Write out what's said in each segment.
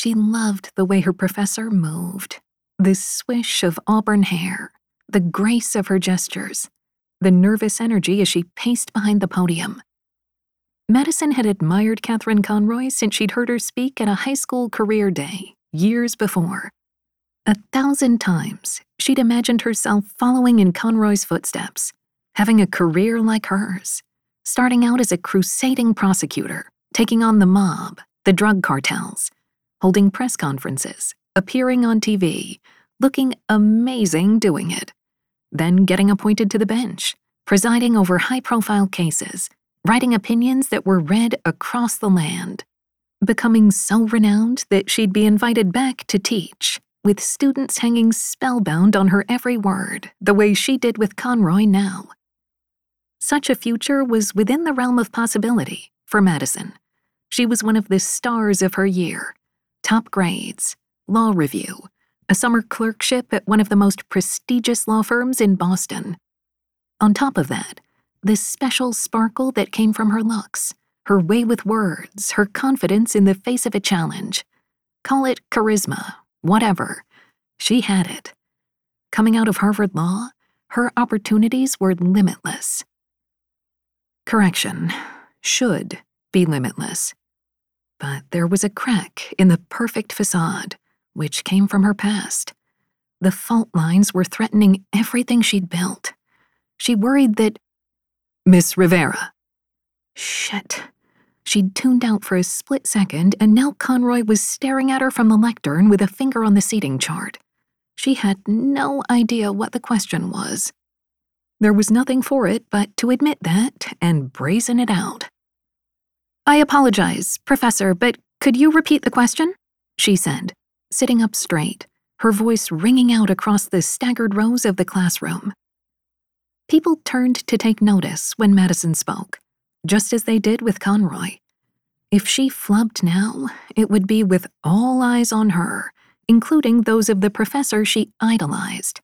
She loved the way her professor moved the swish of auburn hair, the grace of her gestures, the nervous energy as she paced behind the podium. Madison had admired Kathryn Conroy since she'd heard her speak at a high school career day years before. A thousand times, she'd imagined herself following in Conroy's footsteps, having a career like hers, starting out as a crusading prosecutor, taking on the mob, the drug cartels, holding press conferences, appearing on TV, looking amazing doing it, then getting appointed to the bench, presiding over high profile cases, writing opinions that were read across the land, becoming so renowned that she'd be invited back to teach, with students hanging spellbound on her every word, the way she did with Conroy now. Such a future was within the realm of possibility for Madison. She was one of the stars of her year top grades, law review, a summer clerkship at one of the most prestigious law firms in Boston. On top of that, this special sparkle that came from her looks, her way with words, her confidence in the face of a challenge. Call it charisma, whatever. She had it. Coming out of Harvard Law, her opportunities were limitless. Correction, should be limitless. But there was a crack in the perfect facade, which came from her past. The fault lines were threatening everything she'd built. She worried that. Miss Rivera. Shit. She'd tuned out for a split second, and now Conroy was staring at her from the lectern with a finger on the seating chart. She had no idea what the question was. There was nothing for it but to admit that and brazen it out. I apologize, Professor, but could you repeat the question? She said, sitting up straight, her voice ringing out across the staggered rows of the classroom. People turned to take notice when Madison spoke, just as they did with Conroy. If she flubbed now, it would be with all eyes on her, including those of the professor she idolized.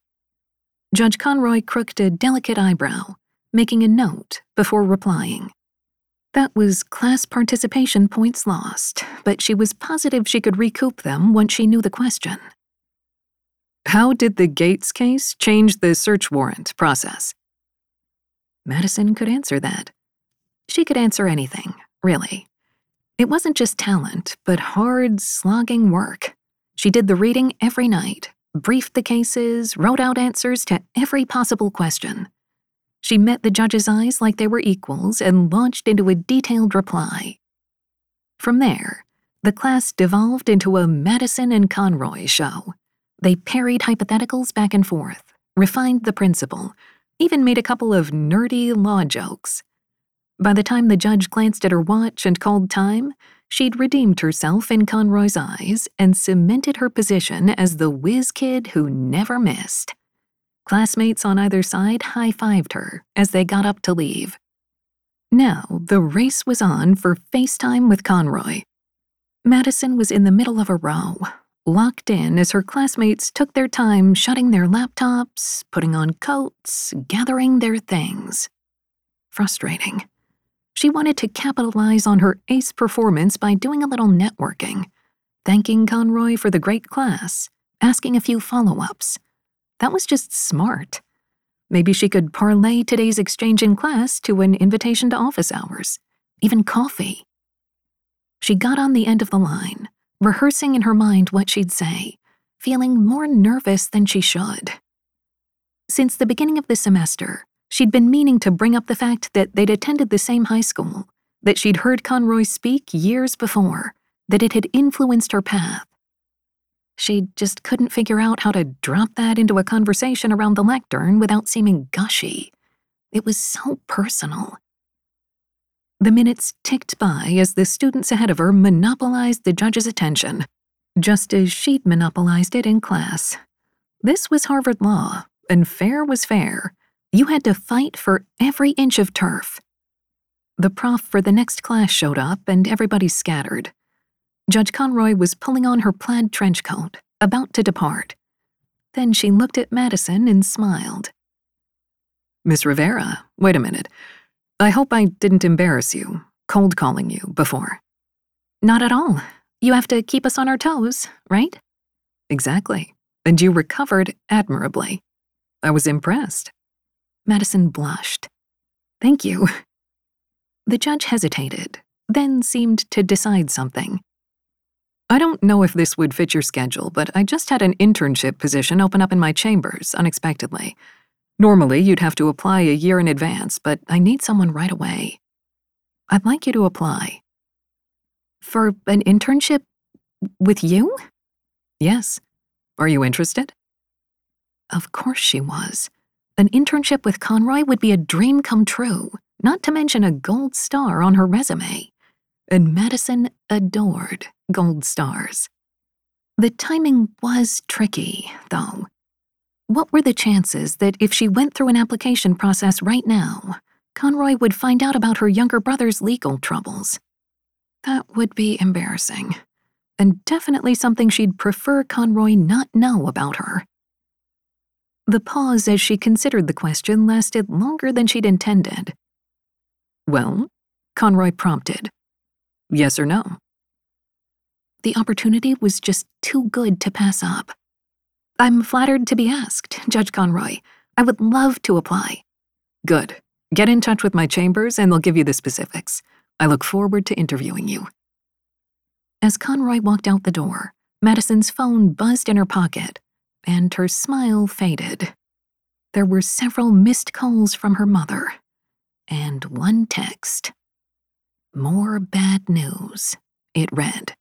Judge Conroy crooked a delicate eyebrow, making a note before replying. That was class participation points lost, but she was positive she could recoup them once she knew the question. How did the Gates case change the search warrant process? Madison could answer that. She could answer anything, really. It wasn't just talent, but hard, slogging work. She did the reading every night, briefed the cases, wrote out answers to every possible question. She met the judge's eyes like they were equals and launched into a detailed reply. From there, the class devolved into a Madison and Conroy show. They parried hypotheticals back and forth, refined the principle, even made a couple of nerdy law jokes. By the time the judge glanced at her watch and called time, she'd redeemed herself in Conroy's eyes and cemented her position as the whiz kid who never missed. Classmates on either side high fived her as they got up to leave. Now, the race was on for FaceTime with Conroy. Madison was in the middle of a row, locked in as her classmates took their time shutting their laptops, putting on coats, gathering their things. Frustrating. She wanted to capitalize on her ace performance by doing a little networking, thanking Conroy for the great class, asking a few follow ups. That was just smart. Maybe she could parlay today's exchange in class to an invitation to office hours, even coffee. She got on the end of the line, rehearsing in her mind what she'd say, feeling more nervous than she should. Since the beginning of the semester, she'd been meaning to bring up the fact that they'd attended the same high school, that she'd heard Conroy speak years before, that it had influenced her path. She just couldn't figure out how to drop that into a conversation around the lectern without seeming gushy. It was so personal. The minutes ticked by as the students ahead of her monopolized the judge's attention, just as she'd monopolized it in class. This was Harvard Law, and fair was fair. You had to fight for every inch of turf. The prof for the next class showed up, and everybody scattered. Judge Conroy was pulling on her plaid trench coat, about to depart. Then she looked at Madison and smiled. Miss Rivera, wait a minute. I hope I didn't embarrass you, cold calling you before. Not at all. You have to keep us on our toes, right? Exactly. And you recovered admirably. I was impressed. Madison blushed. Thank you. The judge hesitated, then seemed to decide something. I don't know if this would fit your schedule, but I just had an internship position open up in my chambers unexpectedly. Normally, you'd have to apply a year in advance, but I need someone right away. I'd like you to apply. For an internship with you? Yes. Are you interested? Of course she was. An internship with Conroy would be a dream come true, not to mention a gold star on her resume. And Madison adored gold stars. The timing was tricky, though. What were the chances that if she went through an application process right now, Conroy would find out about her younger brother's legal troubles? That would be embarrassing, and definitely something she'd prefer Conroy not know about her. The pause as she considered the question lasted longer than she'd intended. Well, Conroy prompted. Yes or no? The opportunity was just too good to pass up. I'm flattered to be asked, Judge Conroy. I would love to apply. Good. Get in touch with my chambers and they'll give you the specifics. I look forward to interviewing you. As Conroy walked out the door, Madison's phone buzzed in her pocket, and her smile faded. There were several missed calls from her mother, and one text. More bad news, it read.